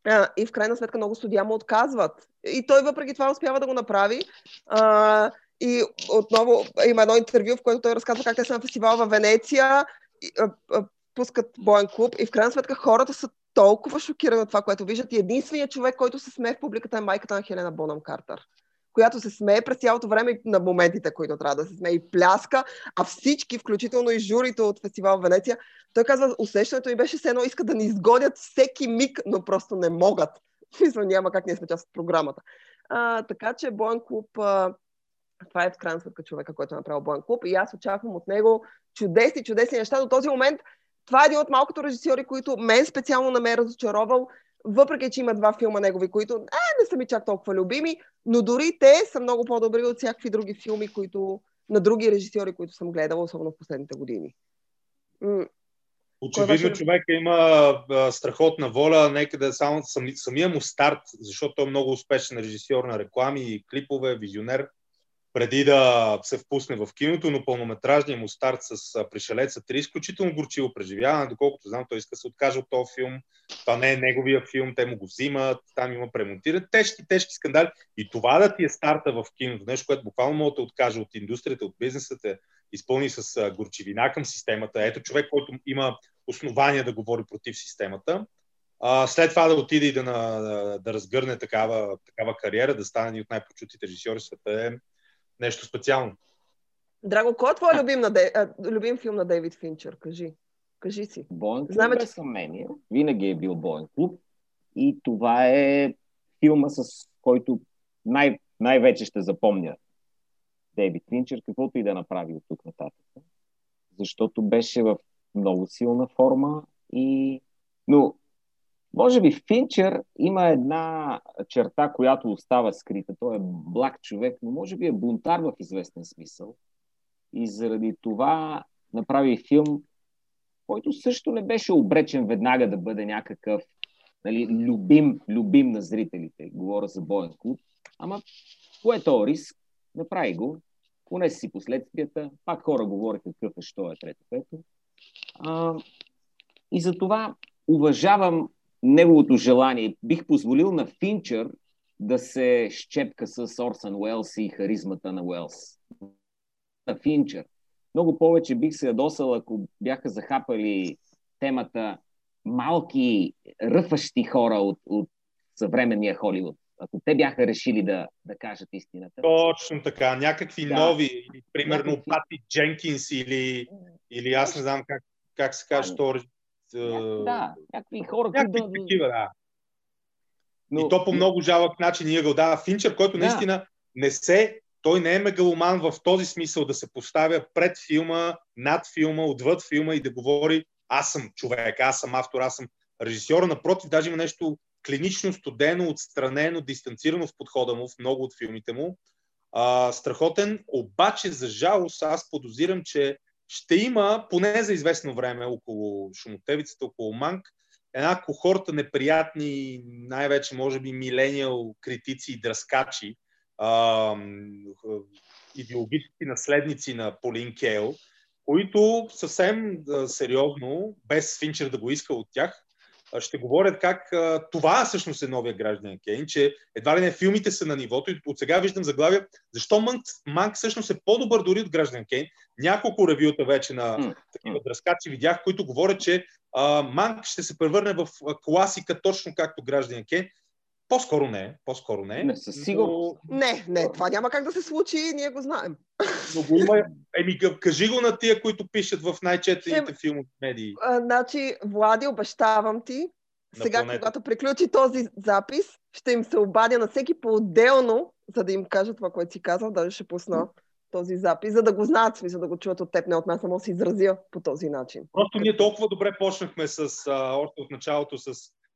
А, и в крайна сметка много студия му отказват. И той въпреки това успява да го направи. А, и отново има едно интервю, в което той разказва как те са на фестивал в Венеция, и, а, а, пускат Боен Клуб и в крайна сметка хората са толкова шокирани от това, което виждат. И единственият човек, който се смее в публиката е майката на Хелена Бонам Картер която се смее през цялото време на моментите, които трябва да се смее и пляска, а всички, включително и журито от фестивал Венеция, той казва, усещането ми беше все едно искат да ни изгонят всеки миг, но просто не могат. Смисъл няма как ние сме част от програмата. А, така че Боен Клуб, а, това е в крайна сметка човека, който е направил Боен Клуб и аз очаквам от него чудесни, чудесни неща. До този момент това е един от малкото режисьори, които мен специално не ме е разочаровал, въпреки че има два филма негови, които е, не са ми чак толкова любими, но дори те са много по-добри от всякакви други филми, които на други режисьори, които съм гледала, особено в последните години. М, Очевидно беше- човека има а, страхотна воля, нека да е само сами, самия му старт, защото той е много успешен режисьор на реклами и клипове, визионер, преди да се впусне в киното, но пълнометражният му старт с Пришелеца 3 изключително горчиво преживяване, доколкото знам, той иска да се откаже от този филм. Това не е неговия филм, те му го взимат, там има премонтират. Тежки, тежки скандали. И това да ти е старта в киното, нещо, което буквално може да откаже от индустрията, от бизнеса, те изпълни с горчивина към системата. Ето човек, който има основания да говори против системата. А, след това да отиде и да, на, да разгърне такава, такава кариера, да стане един от най-почутите режисьори в света е нещо специално. Драго, кой е твой любим, на Де... а, любим филм на Дейвид Финчер? Кажи. Кажи си. Боен клуб, Знаме, без че- съмнение. Винаги е бил Боен клуб. И това е филма, с който най- най-вече ще запомня Дейвид Финчер, каквото и да направи от тук нататък. Защото беше в много силна форма и... Но, може би Финчер има една черта, която остава скрита. Той е благ човек, но може би е бунтар в известен смисъл. И заради това направи филм, който също не беше обречен веднага да бъде някакъв нали, любим, любим на зрителите. Говоря за Боен клуб. Ама кое е то риск? Направи го. понесе си последствията, пак хора говорят какъв е, що е трето, пето. А, и за това уважавам неговото желание. Бих позволил на Финчър да се щепка с Орсън Уелс и харизмата на Уелс. На Финчър. Много повече бих се ядосал, ако бяха захапали темата малки, ръфащи хора от, от съвременния Холивуд. Ако те бяха решили да, да кажат истината. Точно така. Някакви Да. нови, примерно Някакви- Пати Дженкинс или, или аз не знам как, как се каже, то, е, Да, някакви хора, които някакви да... такива, да. Но, И то по много жалък начин и ъгъл. Да, Финчер, който Да. наистина не се, той не е мегаломан в този смисъл да се поставя пред филма, над филма, отвъд филма и да говори аз съм човек, аз съм автор, аз съм режисьор. Напротив, даже има нещо клинично, студено, отстранено, дистанцирано в подхода му в много от филмите му. А, страхотен, обаче за жалост аз подозирам, че ще има, поне за известно време, около шумотевицата, около Манк, една кохорта неприятни, най-вече, може би, милениал критици и дръскачи, а, идеологически наследници на Полин Кейл, които съвсем а, сериозно, без Финчер да го иска от тях, ще говорят как а, това всъщност е новия гражданин Кейн, че едва ли не филмите са на нивото и от сега виждам заглавия, защо Манк, Манк всъщност е по-добър дори от гражданин Кейн. Няколко ревюта вече на такива дръскачи видях, които говорят, че а, Манк ще се превърне в класика, точно както гражданин Кейн. По-скоро не, по-скоро не. Не, със сигурност. Но, Не, не, това няма как да се случи, ние го знаем. но го има. Еми, кажи го на тия, които пишат в най-четените филмови медии. А, значи, Влади, обещавам ти, На сега, планета. когато приключи този запис, ще им се обадя на всеки по-отделно, за да им кажа това, което си казал, даже ще пусна този запис, за да го знаят, смисъл да го чуят от теб, не от нас, само се изразя по този начин. Просто ние толкова добре почнахме с, а, още от началото с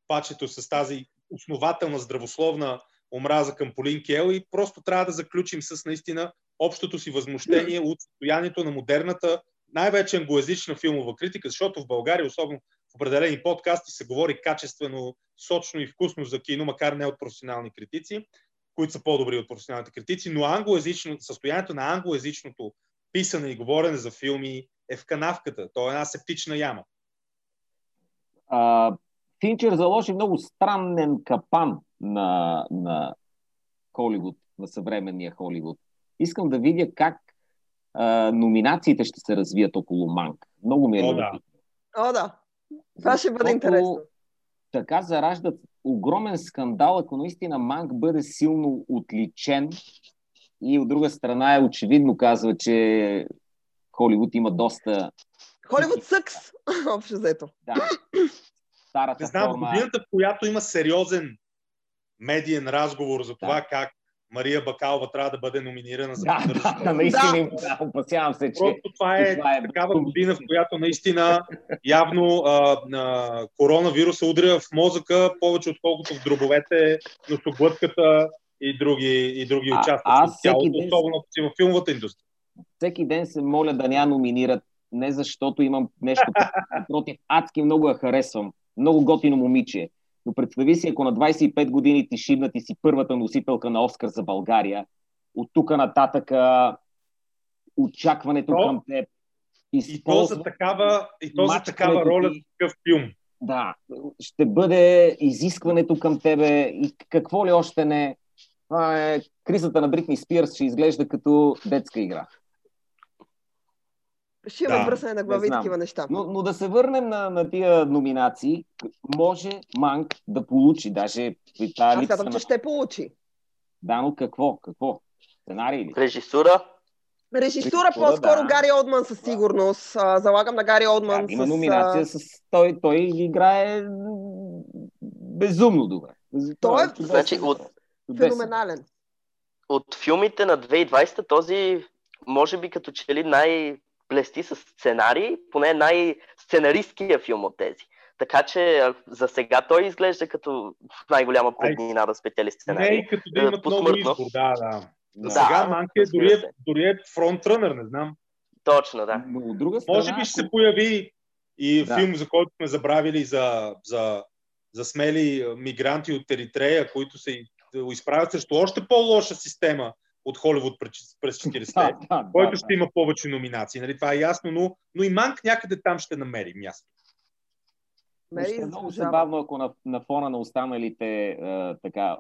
пачето, с тази основателна здравословна омраза към Полин Кел и просто трябва да заключим с наистина общото си възмущение от състоянието на модерната, най-вече англоязична филмова критика, защото в България, особено в определени подкасти, се говори качествено, сочно и вкусно за кино, макар не от професионални критици, които са по-добри от професионалните критици, но англоязично, състоянието на англоязичното писане и говорене за филми е в канавката. То е една септична яма. А, Финчер заложи много странен капан на, на Холивуд, на съвременния Холивуд. Искам да видя как а, номинациите ще се развият около Манк. Много ми е О, любопитно. О, да. Това ще бъде интересно. Така зараждат огромен скандал, ако наистина Манк бъде силно отличен и от друга страна е очевидно казва, че Холивуд има доста Холивуд съкс, *laughs* общо взето. да, старата Не знам, форма. годината, в която има сериозен медиен разговор за това Да. как Мария Бакалова трябва да бъде номинирана за Да, да, да, наистина, да. опасявам се, че Просто това е, това е такава година, в която наистина явно а, а, коронавируса удря в мозъка повече отколкото в дробовете, носоглътката и други, и други А- участъци аз всеки ден- особено ако си в филмовата индустрия. всеки ден се моля да ня номинират, не защото имам нещо против, адски много я харесвам, много готино момиче. Но представи си, ако на 25 години ти шибнат и си първата носителка на Оскар за България, от тук нататък очакването То- към теб. И то използва- за такава, и то за такава роля ти. такъв филм. Да, ще бъде изискването към тебе и какво ли още не. Това е кризата на Бритни Спирс ще изглежда като детска игра. Ще имаме Да, връсане на глави не и такива неща. Но, но да се върнем на, на тия номинации. Може Манк да получи, даже и тази Аз казвам, на... че ще получи. Да, но какво? Какво? Сценарий ли? Режисура. Режисура Режисура, по-скоро да. Гари Олдман със сигурност. А, залагам на Гари Олдман Да, има с... номинация с... Той, той играе безумно добре. Той е чудесен. Значи, от- Чудесен. Феноменален. От филмите на 2020 този може би като че ли най-блести с сценарий, поне най-сценаристския филм от тези. Така че за сега той изглежда като най-голяма преднина да спечели Не сценарий. и като да Е, имат много посмъртно. избор. Да, да. Да. Сега Манке разбира дори, е- дори е фронтрънър, не знам. Точно, да. Но от друга страна... Може би ще ако- се появи и Да. филм, за който сме забравили за, за, за смели мигранти от Еритрея, които се изправят срещу още по-лоша система от Холивуд през през 40-те, Да, да, който да, ще има повече номинации. Нали? Това е ясно, но, но и Манк някъде там ще намери място. Мери ще е много забавно, ако на, на фона на останалите е, така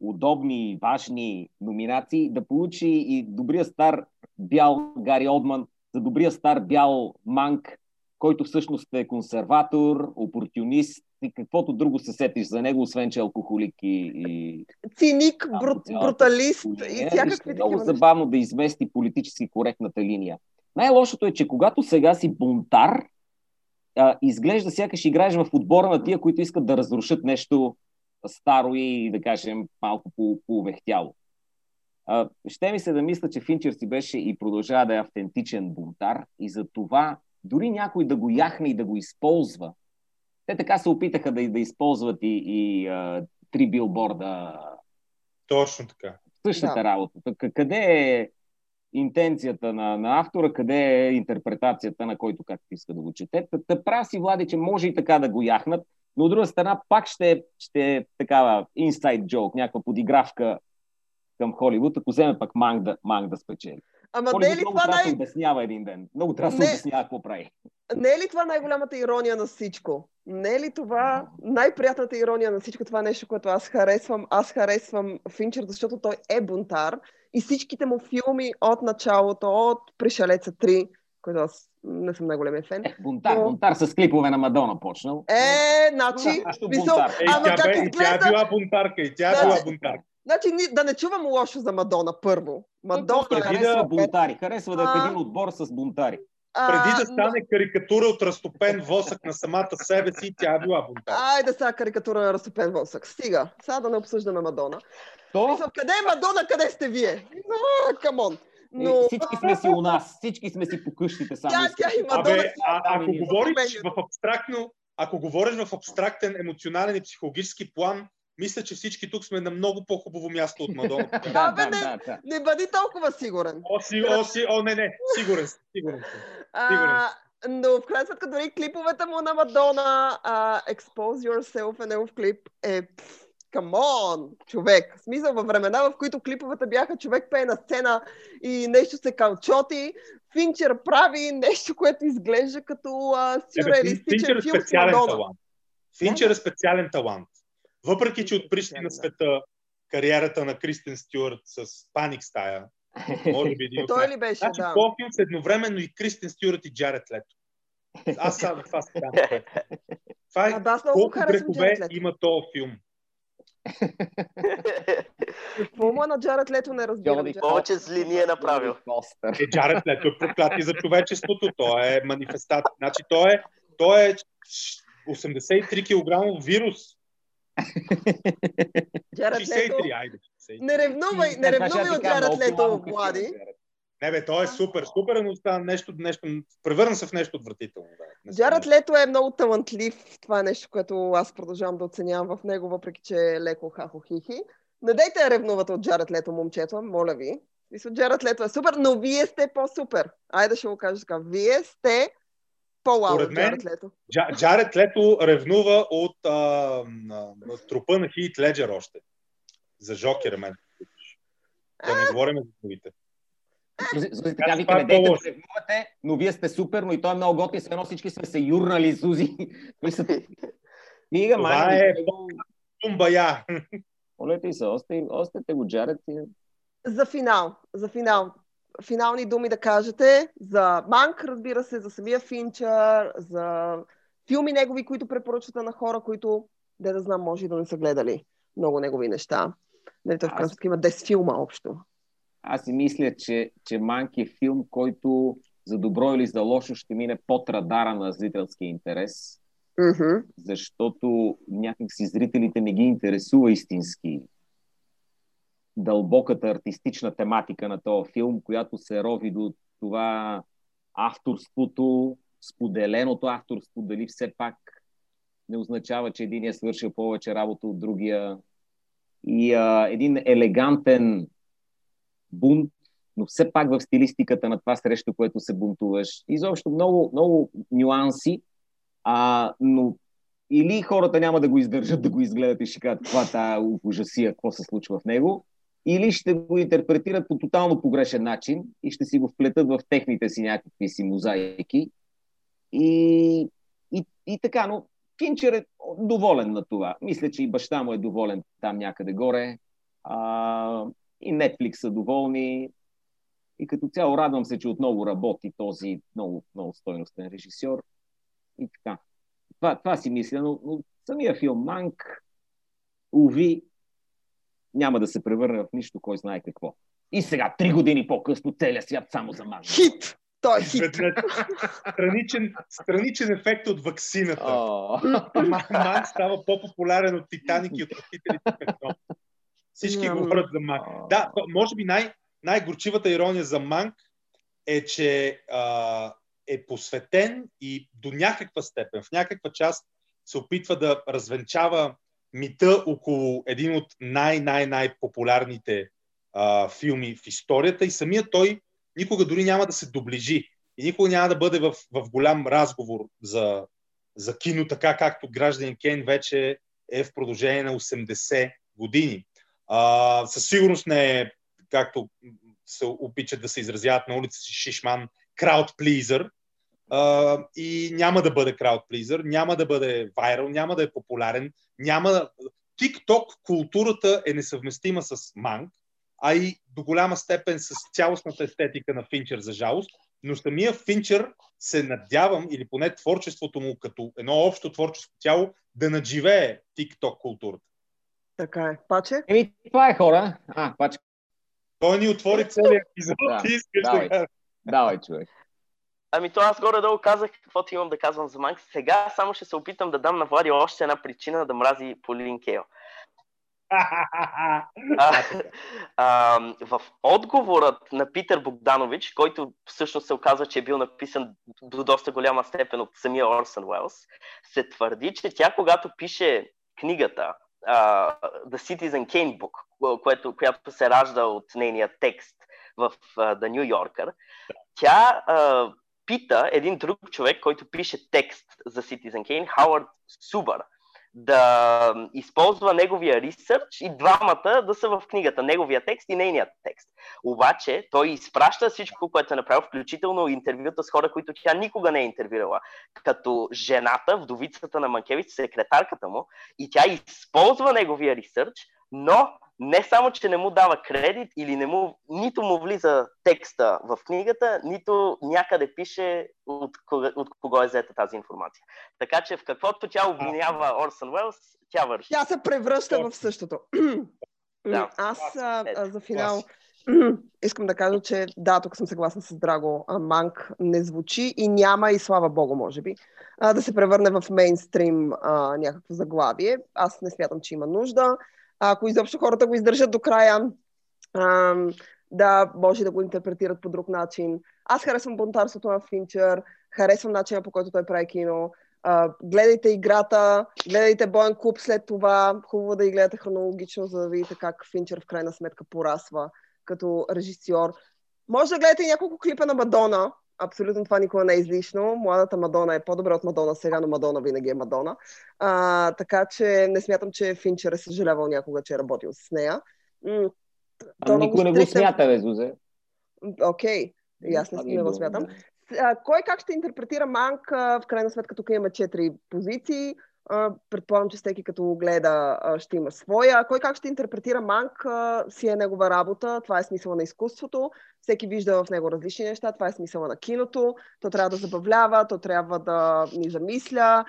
удобни, важни номинации да получи и добрия стар бял Гари Олдман за добрия стар бял Манк, който всъщност е консерватор, опортюнист и каквото друго се сетиш за него, освен че е алкохолик и, и Циник, Да, брут, бруталист и И ще е всякакви много забавно да измести политически коректната линия. Най-лошото е, че когато сега си бунтар, а, изглежда сякаш играеш в отбора на тия, които искат да разрушат нещо старо и, да кажем, малко по- по-увехтяло. А, ще ми се да мисля, че Финчер си беше и продължава да е автентичен бунтар и за това дори някой да го яхне и да го използва. Те така се опитаха да, да използват и, и а, три билборда Точно така. същата Да. работа. Къде е интенцията на, на автора, къде е интерпретацията на който както иска да го чете. Та, та прав си, Влади, че може и така да го яхнат, но от друга страна пак ще, е- ще е такава инсайд джок, някаква подигравка към Холивуд, ако вземе пък Манг да, Манг да спечели. Ама не е ли много това трябва да най... се обяснява един ден. Много трябва да Не. се обяснява какво прави. Не е ли това най-голямата ирония на всичко? Не е ли това най-приятната ирония на всичко това нещо, което аз харесвам? Аз харесвам Финчер, защото той е бунтар и всичките му филми от началото, от Пришелеца 3, който аз не съм най-големия фен. Е, бунтар, Но- бунтар с клипове на Мадона почнал. Е, значи, Също мисъл. Ей, Ама тя, как бе, и тя е изглежда? била бунтарка, и тя е Да. била бунтарка. значи да не чувам лошо за Мадона първо. Мадона преди. Харесва да- бунтари. Харесва да е един отбор с бунтари. А, Преди да но- стане карикатура от разтопен восък на самата себе си, тя е била бунтарка. Айде сега карикатура на разтопен восък. Стига. Сега да не обсъждаме Мадона. То, Мисъл, къде е Мадона, къде сте вие? Камон. Но... Всички сме си у нас, всички сме си по къщите само. Тя, тя и Мадона. Абе, а, ако говориш в абстрактно, ако говориш в абстрактен, емоционален и психологически план, мисля, че всички тук сме на много по-хубаво място от Мадона. *laughs* Да, да, не. да, да. Не бъди толкова сигурен. О, си, о, си, о, не, не, сигурен съм, сигурен съм. А, но в крайна сметка дори клиповете му на Мадона, а, Expose Yourself е негов клип, е on, човек. В смисъл, във времена, в които клиповете бяха човек пее на сцена и нещо се калчоти, Финчер прави нещо, което изглежда като Ебе, сюрреалистичен Финчер е филм с Мадона. талант. Финчер е специален талант. Въпреки, че отприщи на света кариерата на Кристен Стюарт с Паник стая, може би един *laughs* от Той ли беше, Значи, да. са едновременно и Кристен Стюарт и Джаред Лето. Аз сега това се Това е А, да, колко грехове има този филм. Какво му е на Джаред Лето не разбирам. Повече зли ни е направил. Е, Джаред Лето е проклятие за човечеството. Той е манифестация. Значи, той е, той е 83 кг вирус. *laughs* Джаред Лето. 63, айде. 63. Не ревнувай, не ревнувай от Джаред Лето, Влади. Не бе, той е супер, супер, но стана нещо, нещо, превърна се в нещо отвратително. Да. Не Джаред Лето е много талантлив. Това е нещо, което аз продължавам да оценявам в него, въпреки че е леко хахо-хихи. Не дайте да ревнувате от Джаред Лето, момчета, моля ви. Мисля, Джаред Лето е супер, но вие сте по-супер. Айде ще го кажа така. Вие сте по-вау Според от мен- Джаред Лето. Джа, Джаред Лето ревнува от а, на, на трупа на Хит Леджер още. За Жокера мен. Да не говорим за другите. Зузи, така вика, е не дейте да ревнувате, но вие сте супер, но и той е много готин, все едно всички сме се юрнали, Зузи. *laughs* Стига, Това май, е- Тумбая. Моля ти се, още, още те го джарят. и- За финал. За финал. Финални думи да кажете за Манк, разбира се, за самия Финчър, за филми негови, които препоръчвате на хора, които, де да знам, може и да не са гледали много негови неща. Нали, той в крайна има 10 филма общо. Аз си мисля, че, че Манк е филм, който за добро или за лошо ще мине под радара на зрителския интерес, Мгм. защото някакси зрителите не ги интересува истински дълбоката артистична тематика на този филм, която се рови до това авторството, споделеното авторство, дали все пак не означава, че един е свършил повече работа от другия. И а, един елегантен бунт, но все пак в стилистиката на това срещу което се бунтуваш. Изобщо много, много нюанси, а, но или хората няма да го издържат да го изгледат и ще кажат каква тая ужасия, какво се случва в него, или ще го интерпретират по тотално погрешен начин и ще си го вплетат в техните си някакви си мозайки. И, и, и така, но Финчер е доволен на това. Мисля, че и баща му е доволен там някъде горе. А, и Netflix са доволни. И като цяло радвам се, че отново работи този много, много стойностен режисьор. И така. Това, това си мисля, но, но самия филм Манк, уви, няма да се превърне в нищо, кой знае какво. И сега, три години по-късно, целият свят само за Манк. Хит! Той е хит. страничен, страничен ефект от ваксината. Oh. Манк става по-популярен от Титаник и от Петителите Всички Няма. говорят за Манк. Да, може би най- най-горчивата ирония за Манк е, че а, е посветен и до някаква степен, в някаква част се опитва да развенчава мита около един от най-най-най-популярните а, филми в историята и самия той никога дори няма да се доближи и никога няма да бъде в, в голям разговор за, за кино, така както гражданин Кейн вече е в продължение на 80 години. А, със сигурност не е, както се обичат да се изразяват на улица си Шишман, крауд плизър. Uh, и няма да бъде крауд плизър, няма да бъде вайрал, няма да е популярен, няма да... TikTok културата е несъвместима с Манк, а и до голяма степен с цялостната естетика на Финчер, за жалост. Но самия Финчер се надявам, или поне творчеството му като едно общо творческо тяло, да надживее TikTok културата. Така е. Паче? Еми, това е хора. А, пачка. Той ни отвори целият епизод Да, искаш да давай. Давай, човек. Ами то аз горе-долу казах каквото имам да казвам за Манк. Сега само ще се опитам да дам на Влади още една причина да мрази Полин Кейл. А, а, в отговорът на Питър Богданович, който всъщност се оказва, че е бил написан до доста голяма степен от самия Орсън Уелс, се твърди, че тя когато пише книгата uh, The Citizen Kane Book, което, която се ражда от нейния текст в uh, The New Yorker, тя uh, пита един друг човек, който пише текст за Citizen Kane, Хауърд Субър, да използва неговия ресърч и двамата да са в книгата, неговия текст и нейният текст. Обаче той изпраща всичко, което е направил, включително интервюта с хора, които тя никога не е интервюрала, като жената, вдовицата на Манкевич, секретарката му, и тя използва неговия ресърч, но не само, че не му дава кредит или не му, нито му влиза текста в книгата, нито някъде пише от кого, от кого е взета тази информация. Така че в каквото тя обвинява Орсън Уелс, тя върши. Тя се превръща в същото. *clears throat* Да. *clears throat* Аз а, а, за финал *clears throat* искам да кажа, че да, тук съм съгласна с Драго. а, Манк не звучи и няма и слава богу, може би, а, да се превърне в мейнстрим а, някакво заглавие. Аз не смятам, че има нужда. Ако изобщо хората го издържат до края, а, да, може да го интерпретират по друг начин. Аз харесвам бунтарството на Финчер, харесвам начина по който той прави кино. А, гледайте играта, гледайте Боен клуб след това. Хубаво да ги гледате хронологично, за да видите как Финчер в крайна сметка порасва като режисьор. Може да гледате и няколко клипа на Мадона. Абсолютно това никога не е излишно. Младата Мадона е по-добра от Мадона сега, но Мадона винаги е Мадона. А, така че не смятам, че Финчер е съжалявал някога, че е работил с нея. М, А никой не го смята, бе, Зузе. Окей, и аз не, не го смятам. А, кой как ще интерпретира Манк? В крайна сметка тук има четири позиции. Предполагам, че всеки като го гледа ще има своя. Кой как ще интерпретира Манк си е негова работа. Това е смисъла на изкуството. Всеки вижда в него различни неща. Това е смисъла на киното. То трябва да забавлява, то трябва да ни замисля.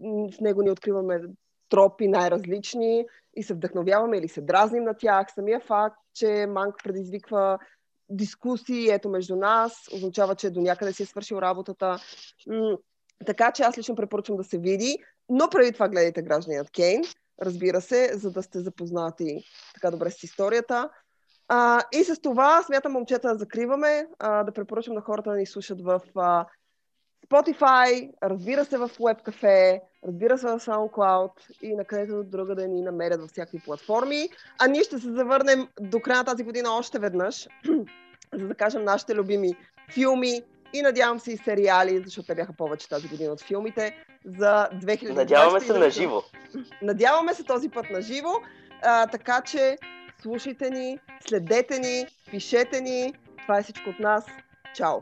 В него ни откриваме тропи най-различни и се вдъхновяваме или се дразним на тях. Самия факт, че Манк предизвиква дискусии ето между нас, означава, че до някъде си е свършил работата. Така че аз лично препоръчвам да се види, но преди това гледайте гражданинът Кейн, разбира се, за да сте запознати така добре с историята. А, и с това смятам, момчета, да закриваме, а, да препоръчвам на хората да ни слушат в а, Spotify, разбира се в WebCafe, разбира се в SoundCloud и на където друга да ни намерят във всякакви платформи. А ние ще се завърнем до края на тази година още веднъж, *clears throat* за да кажем нашите любими филми и надявам се и сериали, защото те бяха повече тази година от филмите, за 2020. Надяваме се на живо. Надяваме се този път на живо, а, така че слушайте ни, следете ни, пишете ни. Това е всичко от нас. Чао!